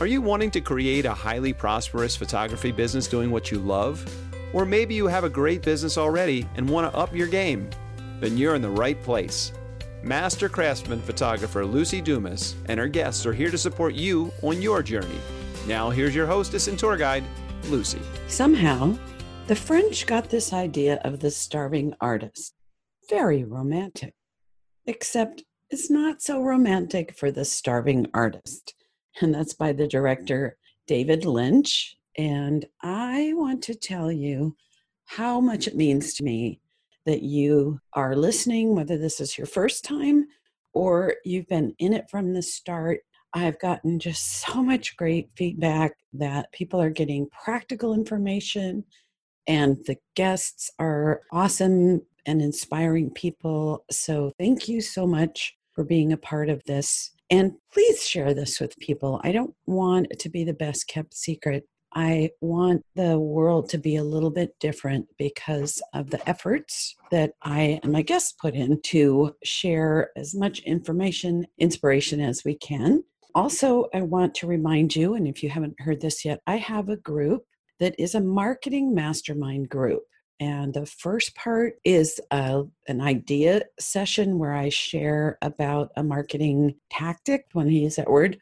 Are you wanting to create a highly prosperous photography business doing what you love? Or maybe you have a great business already and want to up your game? Then you're in the right place. Master craftsman photographer Luci Dumas and her guests are here to support you on your journey. Now, here's your hostess and tour guide, Luci. Somehow, the French got this idea of the starving artist. Very romantic. Except it's not so romantic for the starving artist. And that's by the director David Lynch. And I want to tell you how much it means to me that you are listening, whether this is your first time or you've been in it from the start. I've gotten just so much great feedback that people are getting practical information and the guests are awesome and inspiring people. So, thank you so much for being a part of this. And please share this with people. I don't want it to be the best kept secret. I want the world to be a little bit different because of the efforts that I and my guests put in to share as much information, inspiration as we can. Also, I want to remind you, and if you haven't heard this yet, I have a group that is a marketing mastermind group. And the first part is a, an idea session where I share about a marketing tactic, when he use that word.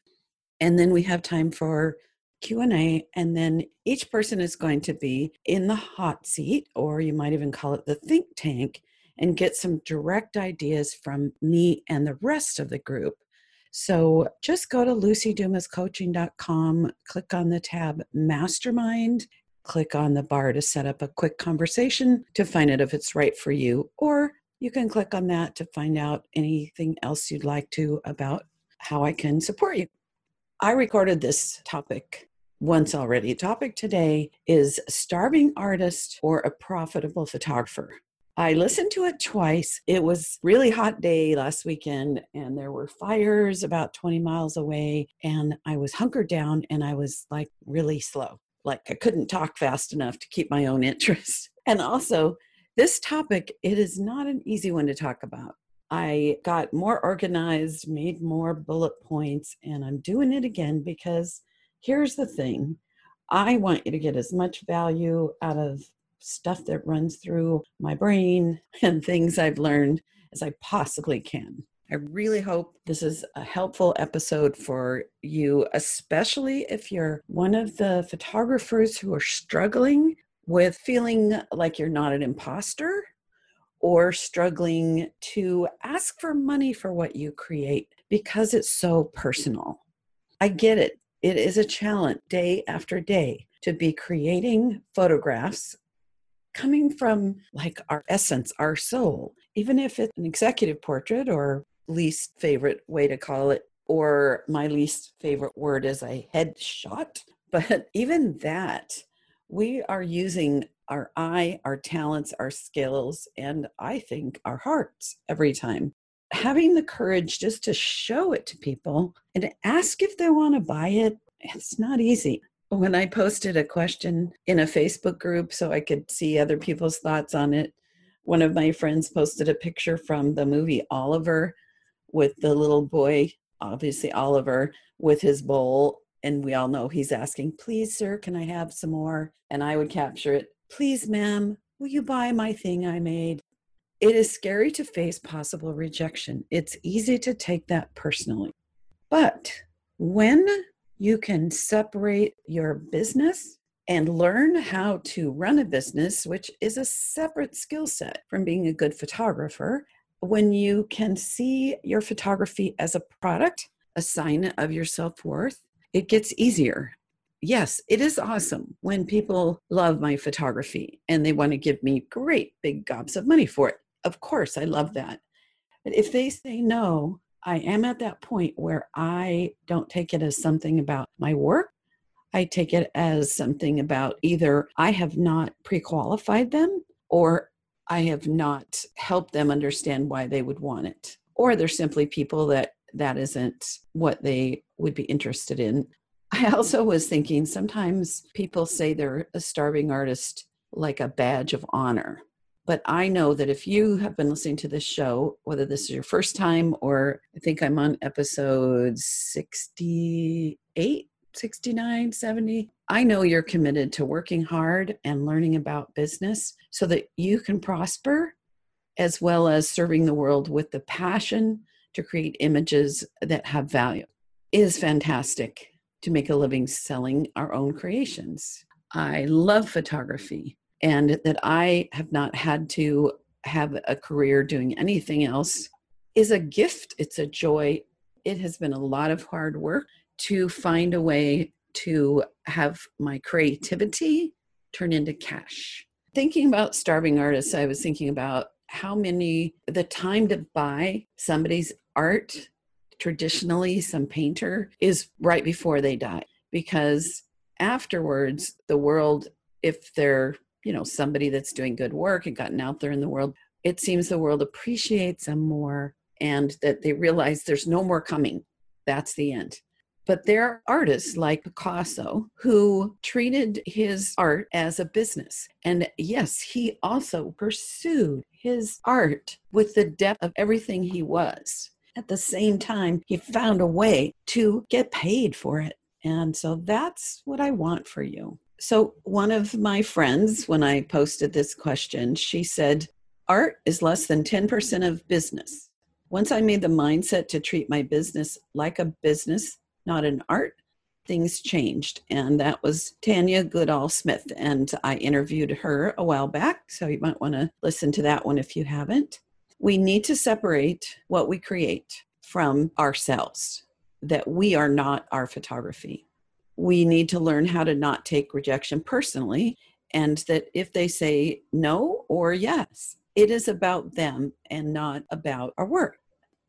And then we have time for Q&A and then each person is going to be in the hot seat or you might even call it the think tank and get some direct ideas from me and the rest of the group. So just go to lucidumascoaching.com, click on the tab Mastermind, click on the bar to set up a quick conversation to find out if it's right for you, or you can click on that to find out anything else you'd like to about how I can support you. I recorded this topic once already. Topic today is starving artist or a profitable photographer. I listened to it twice. It was really hot day last weekend and there were fires about 20 miles away and I was hunkered down and I was like really slow like I couldn't talk fast enough to keep my own interest. And also, this topic, it is not an easy one to talk about. I got more organized, made more bullet points, and I'm doing it again because here's the thing I want you to get as much value out of stuff that runs through my brain and things I've learned as I possibly can. I really hope this is a helpful episode for you, especially if you're one of the photographers who are struggling with feeling like you're not an imposter or struggling to ask for money for what you create because it's so personal. I get it. It is a challenge day after day to be creating photographs coming from like our essence, our soul. Even if it's an executive portrait or least favorite way to call it, or my least favorite word is a headshot. But even that, we are using our eye, our talents, our skills, and I think our hearts every time. Having the courage just to show it to people and ask if they want to buy it, it's not easy. When I posted a question in a Facebook group so I could see other people's thoughts on it, one of my friends posted a picture from the movie Oliver with the little boy, obviously Oliver, with his bowl. And we all know he's asking, Please, sir, can I have some more? And I would capture it, Please, ma'am, will you buy my thing I made? It is scary to face possible rejection. It's easy to take that personally. But when you can separate your business and learn how to run a business, which is a separate skill set from being a good photographer, when you can see your photography as a product, a sign of your self worth, it gets easier. Yes, it is awesome when people love my photography and they want to give me great big gobs of money for it. Of course, I love that. But if they say no, I am at that point where I don't take it as something about my work. I take it as something about either I have not pre qualified them or I have not helped them understand why they would want it. Or they're simply people that that isn't what they would be interested in. I also was thinking sometimes people say they're a starving artist like a badge of honor. But I know that if you have been listening to this show, whether this is your first time or I think I'm on episode 68, 69, 70. I know you're committed to working hard and learning about business so that you can prosper as well as serving the world with the passion to create images that have value. It is fantastic to make a living selling our own creations. I love photography and that I have not had to have a career doing anything else is a gift. It's a joy. It has been a lot of hard work to find a way to have my creativity turn into cash. Thinking about starving artists, I was thinking about how many, the time to buy somebody's art, traditionally, some painter, is right before they die. Because afterwards, the world, if they're, you know, somebody that's doing good work and gotten out there in the world, it seems the world appreciates them more and that they realize there's no more coming. That's the end. But there are artists like Picasso who treated his art as a business. And yes, he also pursued his art with the depth of everything he was. At the same time, he found a way to get paid for it. And so that's what I want for you. So, one of my friends, when I posted this question, she said, Art is less than 10% of business. Once I made the mindset to treat my business like a business, not an art, things changed. And that was Tanya Goodall Smith. And I interviewed her a while back. So you might want to listen to that one if you haven't. We need to separate what we create from ourselves, that we are not our photography. We need to learn how to not take rejection personally, and that if they say no or yes, it is about them and not about our work.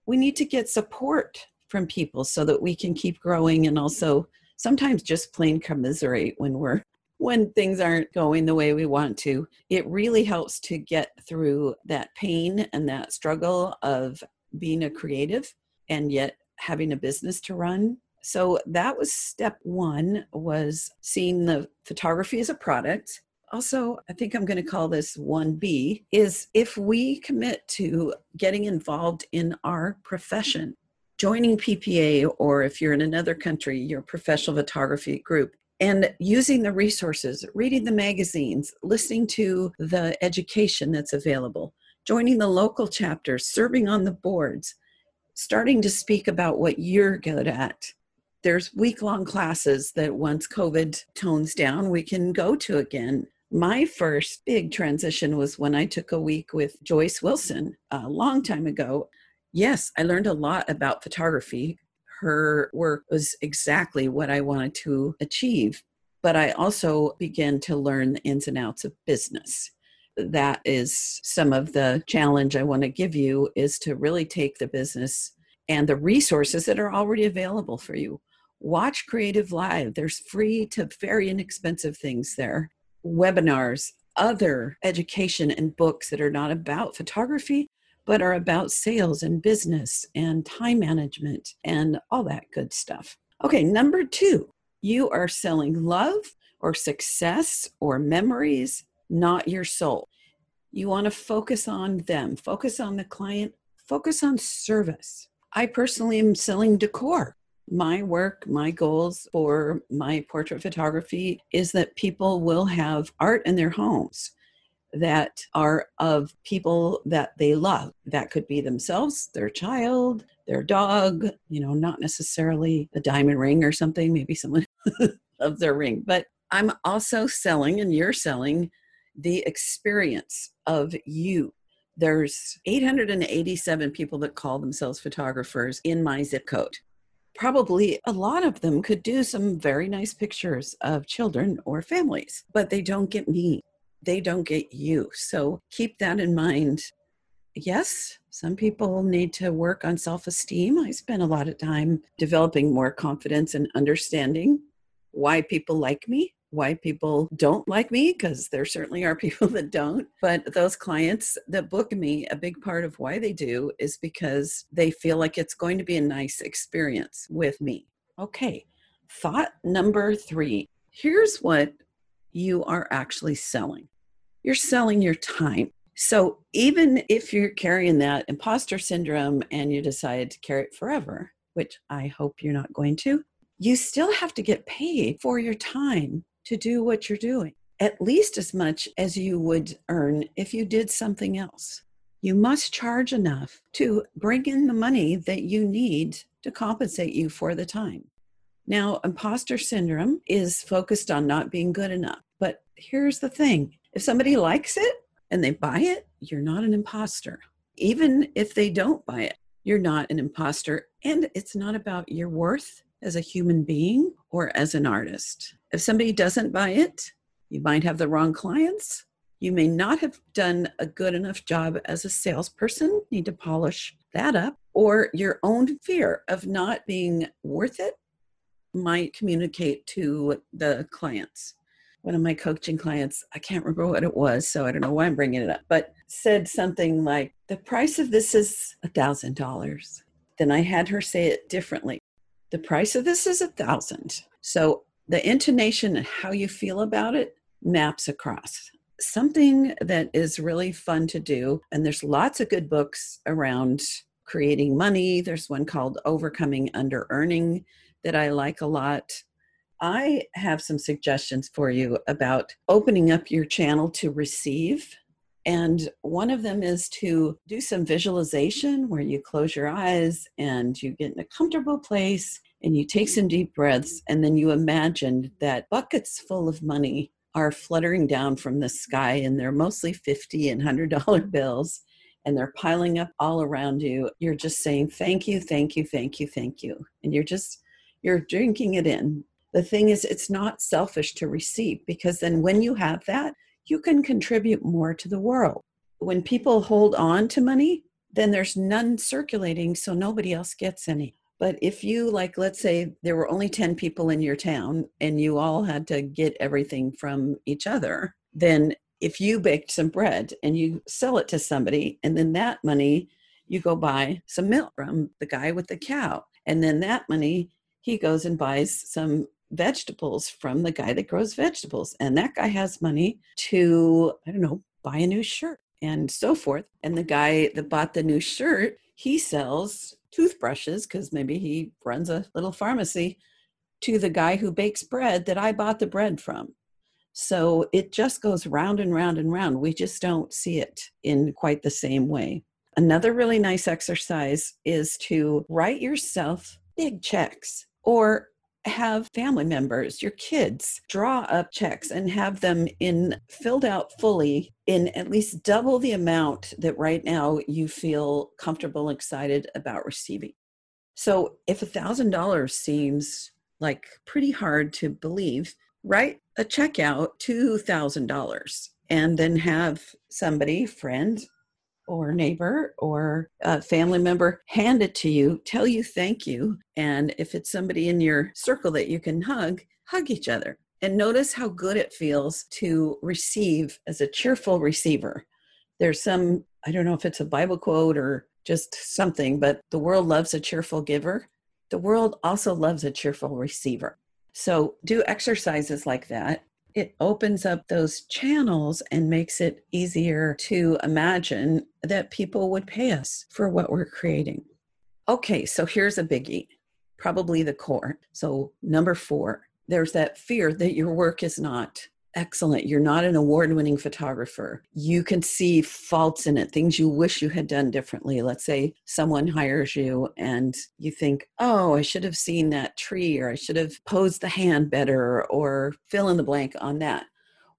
We need to get support from people so that we can keep growing and also sometimes just plain commiserate when we're when things aren't going the way we want to. It really helps to get through that pain and that struggle of being a creative and yet having a business to run. So that was step 1 was seeing the photography as a product also i think i'm going to call this 1b is if we commit to getting involved in our profession joining PPA, or if you're in another country, your professional photography group, and using the resources, reading the magazines, listening to the education that's available, joining the local chapters, serving on the boards, starting to speak about what you're good at. There's week long classes that once COVID tones down, we can go to again. My first big transition was when I took a week with Joyce Wilson a long time ago yes, I learned a lot about photography. Her work was exactly what I wanted to achieve. But I also began to learn the ins and outs of business. That is some of the challenge I want to give you is to really take the business and the resources that are already available for you. Watch Creative Live. There's free to very inexpensive things there. Webinars, other education and books that are not about photography, but are about sales and business and time management and all that good stuff. Okay, number two, you are selling love or success or memories, not your soul. You want to focus on them, focus on the client, focus on service. I personally am selling decor. My work, my goals for my portrait photography is that people will have art in their homes that are of people that they love. That could be themselves, their child, their dog, you know, not necessarily a diamond ring or something, maybe someone of their ring. But I'm also selling, and you're selling the experience of you. There's 887 people that call themselves photographers in my zip code. Probably a lot of them could do some very nice pictures of children or families, but they don't get me they don't get you. So keep that in mind. Yes, some people need to work on self esteem. I spend a lot of time developing more confidence and understanding why people like me, why people don't like me, because there certainly are people that don't. But those clients that book me, a big part of why they do is because they feel like it's going to be a nice experience with me. Okay, thought number three here's what you are actually selling. You're selling your time. So even if you're carrying that imposter syndrome and you decide to carry it forever, which I hope you're not going to, you still have to get paid for your time to do what you're doing, at least as much as you would earn if you did something else. You must charge enough to bring in the money that you need to compensate you for the time. Now, imposter syndrome is focused on not being good enough. But here's the thing if somebody likes it and they buy it, you're not an imposter. Even if they don't buy it, you're not an imposter. And it's not about your worth as a human being or as an artist. If somebody doesn't buy it, you might have the wrong clients. You may not have done a good enough job as a salesperson, need to polish that up, or your own fear of not being worth it might communicate to the clients. One of my coaching clients, I can't remember what it was, so I don't know why I'm bringing it up, but said something like, The price of this is a $1,000. Then I had her say it differently. The price of this is a thousand. So the intonation and how you feel about it maps across. Something that is really fun to do, and there's lots of good books around creating money. There's one called Overcoming Under Earning that I like a lot. I have some suggestions for you about opening up your channel to receive. And one of them is to do some visualization where you close your eyes and you get in a comfortable place and you take some deep breaths and then you imagine that buckets full of money are fluttering down from the sky and they're mostly 50 and 100 dollar bills and they're piling up all around you. You're just saying thank you thank you thank you thank you and you're just you're drinking it in. The thing is it's not selfish to receive because then when you have that you can contribute more to the world. When people hold on to money then there's none circulating so nobody else gets any but if you, like, let's say there were only 10 people in your town and you all had to get everything from each other, then if you baked some bread and you sell it to somebody, and then that money you go buy some milk from the guy with the cow, and then that money he goes and buys some vegetables from the guy that grows vegetables, and that guy has money to, I don't know, buy a new shirt and so forth. And the guy that bought the new shirt, he sells toothbrushes because maybe he runs a little pharmacy to the guy who bakes bread that I bought the bread from. So it just goes round and round and round. We just don't see it in quite the same way. Another really nice exercise is to write yourself big checks or have family members, your kids, draw up checks and have them in filled out fully in at least double the amount that right now you feel comfortable excited about receiving. So if a thousand dollars seems like pretty hard to believe, write a check out two thousand dollars and then have somebody, friend, or neighbor or a family member hand it to you, tell you thank you. And if it's somebody in your circle that you can hug, hug each other. And notice how good it feels to receive as a cheerful receiver. There's some, I don't know if it's a Bible quote or just something, but the world loves a cheerful giver. The world also loves a cheerful receiver. So do exercises like that it opens up those channels and makes it easier to imagine that people would pay us for what we're creating. Okay, so here's a biggie, probably the core. So, number four, there's that fear that your work is not excellent. You're not an award winning photographer. You can see faults in it, things you wish you had done differently. Let's say someone hires you and you think, oh, I should have seen that tree or I should have posed the hand better or fill in the blank on that.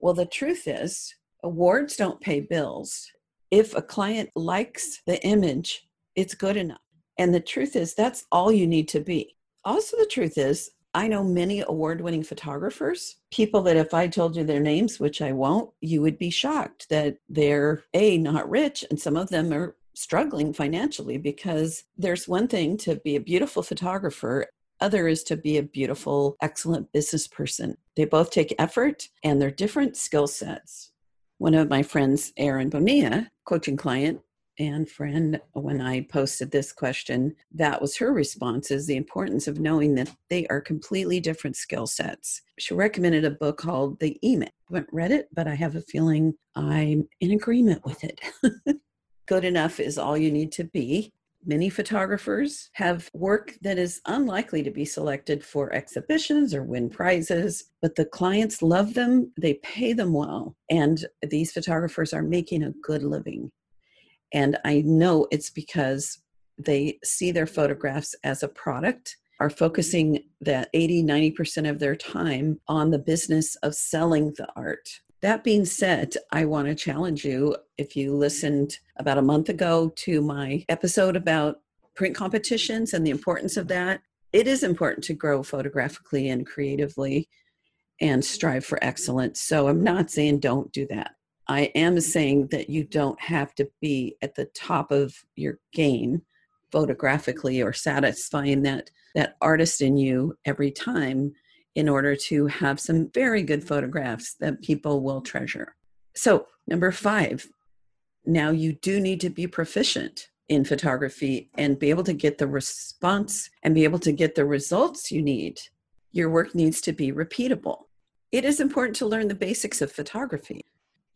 Well, the truth is, awards don't pay bills. If a client likes the image, it's good enough. And the truth is, that's all you need to be. Also, the truth is, I know many award winning photographers, people that if I told you their names, which I won't, you would be shocked that they're A, not rich, and some of them are struggling financially because there's one thing to be a beautiful photographer other is to be a beautiful excellent business person. They both take effort and they're different skill sets. One of my friends erin bonilla coaching client and friend when I posted this question, that was her response is the importance of knowing that they are completely different skill sets. She recommended a book called The E-Myth. I haven't read it, but I have a feeling I'm in agreement with it. Good enough is all you need to be. Many photographers have work that is unlikely to be selected for exhibitions or win prizes, but the clients love them, they pay them well, and these photographers are making a good living. And I know it's because they see their photographs as a product, are focusing that 80, 90% of their time on the business of selling the art. That being said, I want to challenge you. If you listened about a month ago to my episode about print competitions and the importance of that, it is important to grow photographically and creatively and strive for excellence. So I'm not saying don't do that. I am saying that you don't have to be at the top of your game photographically or satisfying that that artist in you every time in order to have some very good photographs that people will treasure. So, number 5, now you do need to be proficient in photography and be able to get the response and be able to get the results you need. Your work needs to be repeatable. It is important to learn the basics of photography.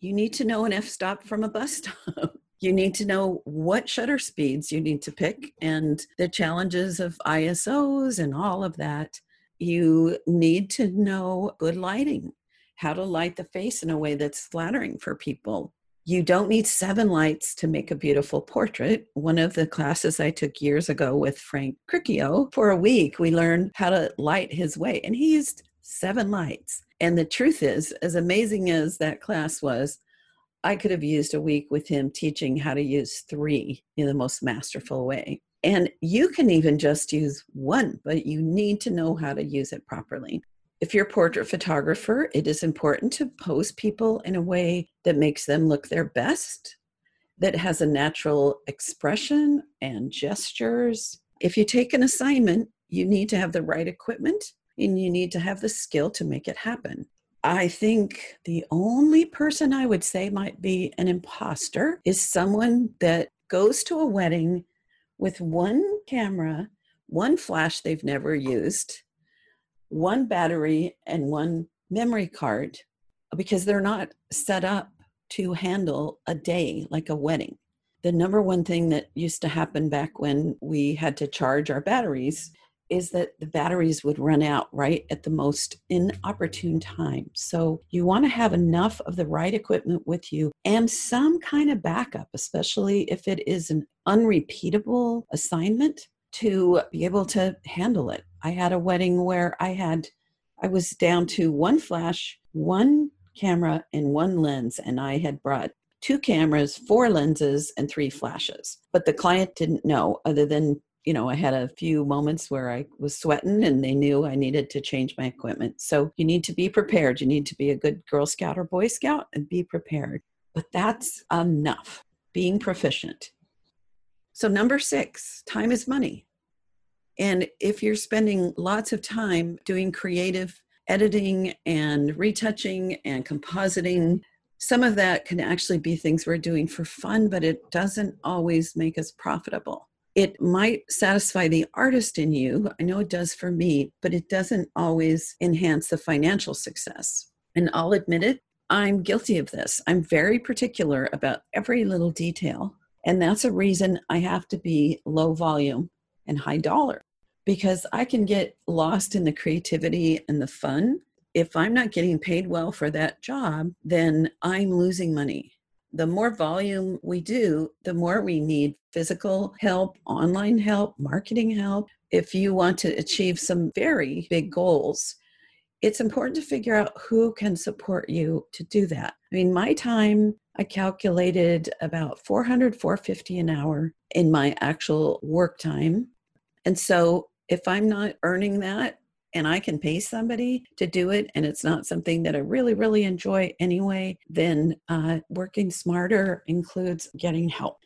You need to know an f stop from a bus stop. you need to know what shutter speeds you need to pick and the challenges of ISOs and all of that. You need to know good lighting, how to light the face in a way that's flattering for people. You don't need seven lights to make a beautiful portrait. One of the classes I took years ago with Frank Cricchio, for a week, we learned how to light his way, and he used seven lights. And the truth is, as amazing as that class was, I could have used a week with him teaching how to use three in the most masterful way. And you can even just use one, but you need to know how to use it properly. If you're a portrait photographer, it is important to pose people in a way that makes them look their best, that has a natural expression and gestures. If you take an assignment, you need to have the right equipment and you need to have the skill to make it happen. I think the only person I would say might be an imposter is someone that goes to a wedding with one camera, one flash they've never used, one battery, and one memory card because they're not set up to handle a day like a wedding. The number one thing that used to happen back when we had to charge our batteries is that the batteries would run out right at the most inopportune time. So you want to have enough of the right equipment with you and some kind of backup, especially if it is an unrepeatable assignment to be able to handle it. I had a wedding where I had I was down to one flash, one camera and one lens and I had brought two cameras, four lenses and three flashes. But the client didn't know other than you know, I had a few moments where I was sweating and they knew I needed to change my equipment. So you need to be prepared. You need to be a good Girl Scout or Boy Scout and be prepared. But that's enough, being proficient. So, number six, time is money. And if you're spending lots of time doing creative editing and retouching and compositing, some of that can actually be things we're doing for fun, but it doesn't always make us profitable it might satisfy the artist in you. I know it does for me, but it doesn't always enhance the financial success. And I'll admit it, I'm guilty of this. I'm very particular about every little detail. And that's a reason I have to be low volume and high dollar because I can get lost in the creativity and the fun. If I'm not getting paid well for that job, then I'm losing money the more volume we do, the more we need physical help, online help, marketing help. If you want to achieve some very big goals, it's important to figure out who can support you to do that. I mean, my time, I calculated about 400, 450 an hour in my actual work time. And so if I'm not earning that, and I can pay somebody to do it and it's not something that I really, really enjoy anyway, then uh, working smarter includes getting help.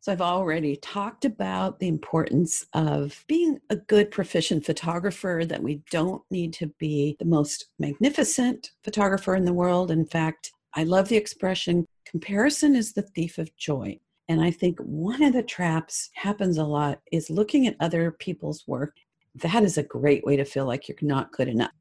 So I've already talked about the importance of being a good proficient photographer, that we don't need to be the most magnificent photographer in the world. In fact, I love the expression comparison is the thief of joy. And I think one of the traps happens a lot is looking at other people's work that is a great way to feel like you're not good enough.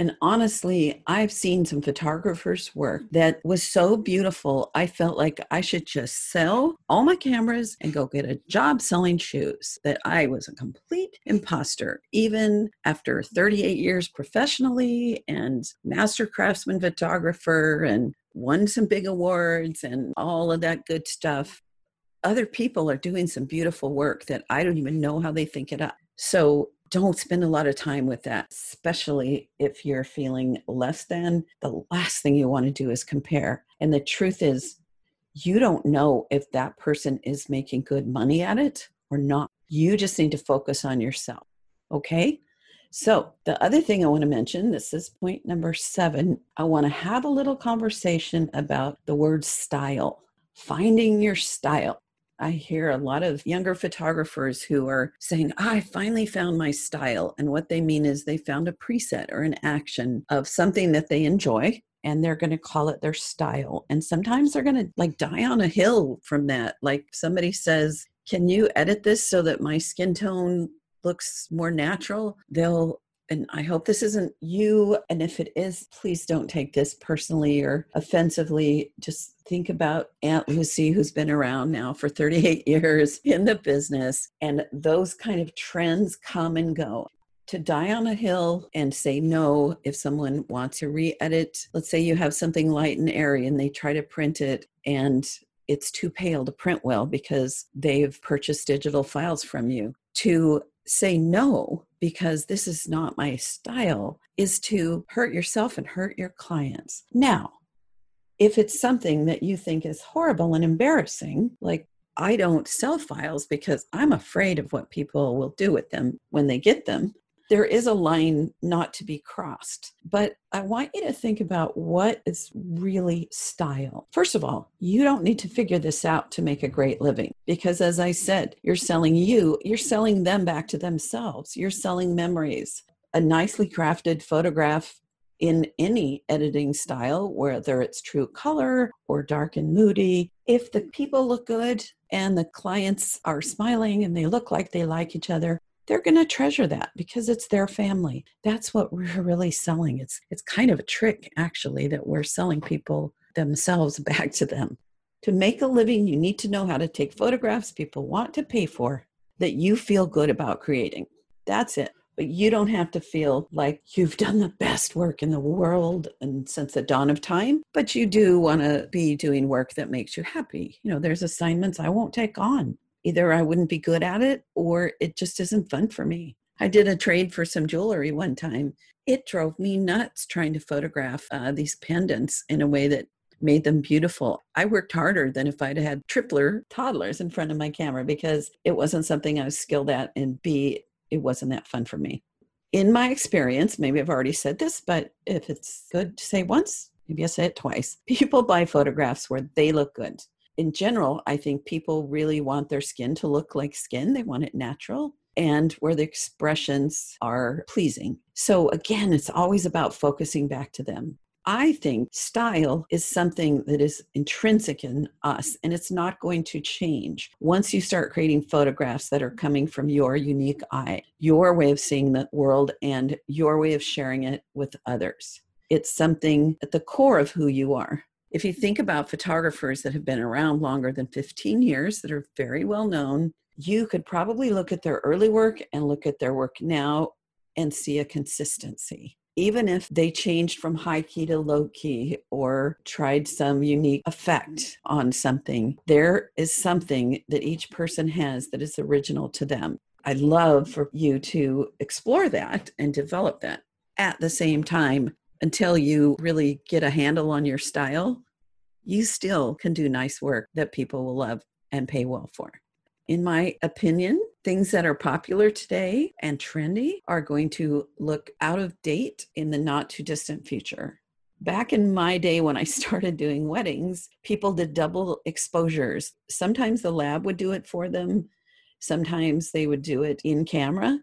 And honestly, I've seen some photographers' work that was so beautiful. I felt like I should just sell all my cameras and go get a job selling shoes. That I was a complete imposter, even after 38 years professionally and master craftsman photographer and won some big awards and all of that good stuff. Other people are doing some beautiful work that I don't even know how they think it up. So don't spend a lot of time with that, especially if you're feeling less than. The last thing you want to do is compare. And the truth is, you don't know if that person is making good money at it or not. You just need to focus on yourself. Okay? So, the other thing I want to mention this is point number seven. I want to have a little conversation about the word style, finding your style. I hear a lot of younger photographers who are saying, I finally found my style. And what they mean is they found a preset or an action of something that they enjoy and they're going to call it their style. And sometimes they're going to like die on a hill from that. Like somebody says, Can you edit this so that my skin tone looks more natural? They'll and I hope this isn't you. And if it is, please don't take this personally or offensively. Just think about Aunt Luci, who's been around now for 38 years in the business, and those kind of trends come and go. To die on a hill and say no if someone wants to re edit, let's say you have something light and airy and they try to print it and it's too pale to print well because they've purchased digital files from you. To say no because this is not my style is to hurt yourself and hurt your clients. Now, if it's something that you think is horrible and embarrassing, like I don't sell files because I'm afraid of what people will do with them when they get them, there is a line not to be crossed. But I want you to think about what is really style. First of all, you don't need to figure this out to make a great living because, as I said, you're selling you, you're selling them back to themselves, you're selling memories. A nicely crafted photograph in any editing style, whether it's true color or dark and moody, if the people look good and the clients are smiling and they look like they like each other, they're going to treasure that because it's their family. That's what we're really selling. It's it's kind of a trick actually that we're selling people themselves back to them. To make a living, you need to know how to take photographs people want to pay for that you feel good about creating. That's it. But you don't have to feel like you've done the best work in the world and since the dawn of time, but you do want to be doing work that makes you happy. You know, there's assignments I won't take on either I wouldn't be good at it or it just isn't fun for me. I did a trade for some jewelry one time. It drove me nuts trying to photograph uh, these pendants in a way that made them beautiful. I worked harder than if I'd had tripler toddlers in front of my camera because it wasn't something I was skilled at, and B, it wasn't that fun for me. In my experience, maybe I've already said this, but if it's good to say once, maybe I say it twice. People buy photographs where they look good in general, I think people really want their skin to look like skin. They want it natural and where the expressions are pleasing. So, again, it's always about focusing back to them. I think style is something that is intrinsic in us and it's not going to change once you start creating photographs that are coming from your unique eye, your way of seeing the world, and your way of sharing it with others. It's something at the core of who you are. If you think about photographers that have been around longer than 15 years that are very well known, you could probably look at their early work and look at their work now and see a consistency. Even if they changed from high key to low key or tried some unique effect on something, there is something that each person has that is original to them. I'd love for you to explore that and develop that. At the same time, until you really get a handle on your style, you still can do nice work that people will love and pay well for. In my opinion, things that are popular today and trendy are going to look out of date in the not too distant future. Back in my day when I started doing weddings, people did double exposures. Sometimes the lab would do it for them, sometimes they would do it in camera.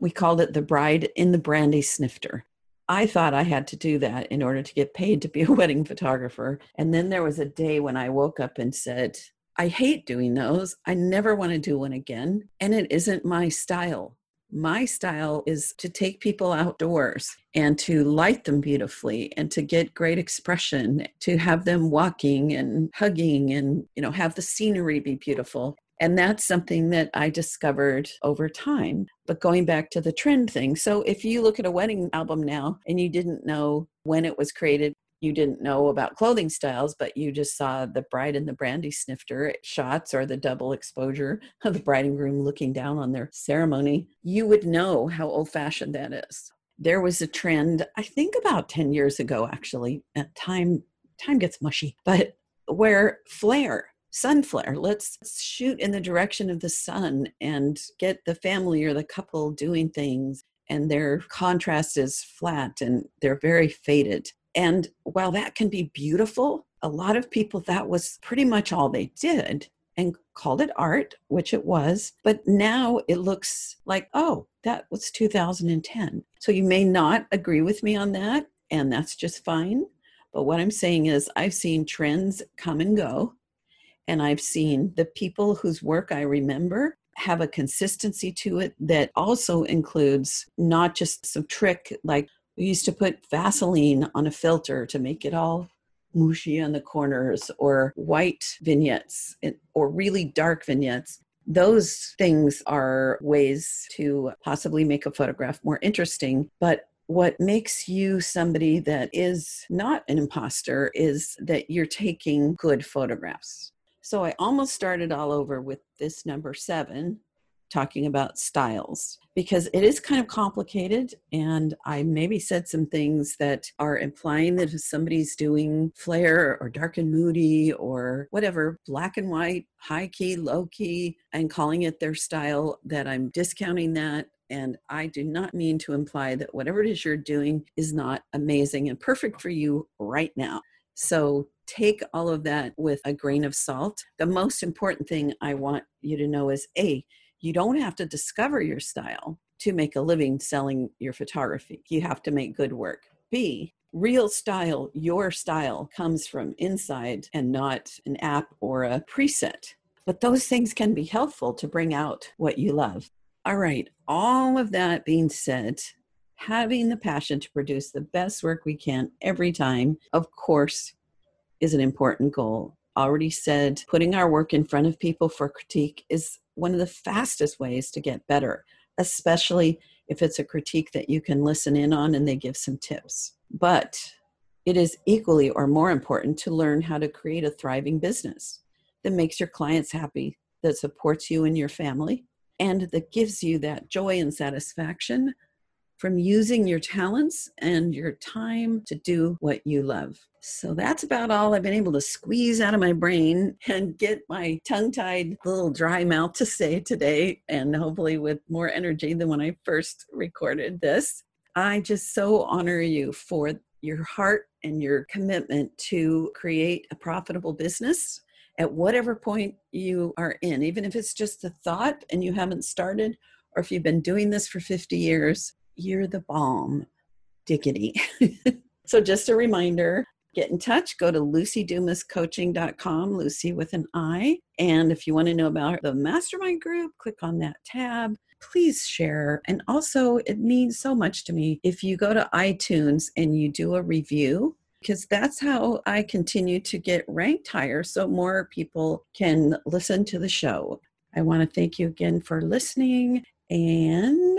We called it the bride in the brandy snifter. I thought I had to do that in order to get paid to be a wedding photographer. And then there was a day when I woke up and said, I hate doing those. I never want to do one again. And it isn't my style. My style is to take people outdoors and to light them beautifully and to get great expression, to have them walking and hugging and, you know, have the scenery be beautiful. And that's something that I discovered over time. But going back to the trend thing, so if you look at a wedding album now and you didn't know when it was created, you didn't know about clothing styles, but you just saw the bride and the brandy snifter shots or the double exposure of the bride and groom looking down on their ceremony, you would know how old fashioned that is. There was a trend, I think about 10 years ago, actually, time time gets mushy, but where flare sun flare. Let's shoot in the direction of the sun and get the family or the couple doing things. And their contrast is flat and they're very faded. And while that can be beautiful, a lot of people, that was pretty much all they did and called it art, which it was. But now it looks like, oh, that was 2010. So you may not agree with me on that, and that's just fine. But what I'm saying is, I've seen trends come and go, and I've seen the people whose work I remember have a consistency to it that also includes not just some trick like we used to put Vaseline on a filter to make it all mushy on the corners or white vignettes or really dark vignettes. Those things are ways to possibly make a photograph more interesting. But what makes you somebody that is not an imposter is that you're taking good photographs. So I almost started all over with this number seven talking about styles because it is kind of complicated. And I maybe said some things that are implying that if somebody's doing flare or dark and moody or whatever, black and white, high key, low key, and calling it their style, that I'm discounting that. And I do not mean to imply that whatever it is you're doing is not amazing and perfect for you right now. So take all of that with a grain of salt. The most important thing I want you to know is A, you don't have to discover your style to make a living selling your photography. You have to make good work. B, real style, your style comes from inside and not an app or a preset. But those things can be helpful to bring out what you love. All right, all of that being said, having the passion to produce the best work we can every time, of course, is an important goal. Already said, putting our work in front of people for critique is one of the fastest ways to get better, especially if it's a critique that you can listen in on and they give some tips. But it is equally or more important to learn how to create a thriving business that makes your clients happy, that supports you and your family, and that gives you that joy and satisfaction from using your talents and your time to do what you love. So that's about all I've been able to squeeze out of my brain and get my tongue tied little dry mouth to say today, and hopefully with more energy than when I first recorded this. I just so honor you for your heart and your commitment to create a profitable business at whatever point you are in, even if it's just a thought and you haven't started, or if you've been doing this for 50 years, you're the bomb, diggity. so, just a reminder get in touch, go to lucidumascoaching.com, Luci with an I. And if you want to know about the mastermind group, click on that tab. Please share. And also, it means so much to me if you go to iTunes and you do a review, because that's how I continue to get ranked higher so more people can listen to the show. I want to thank you again for listening. And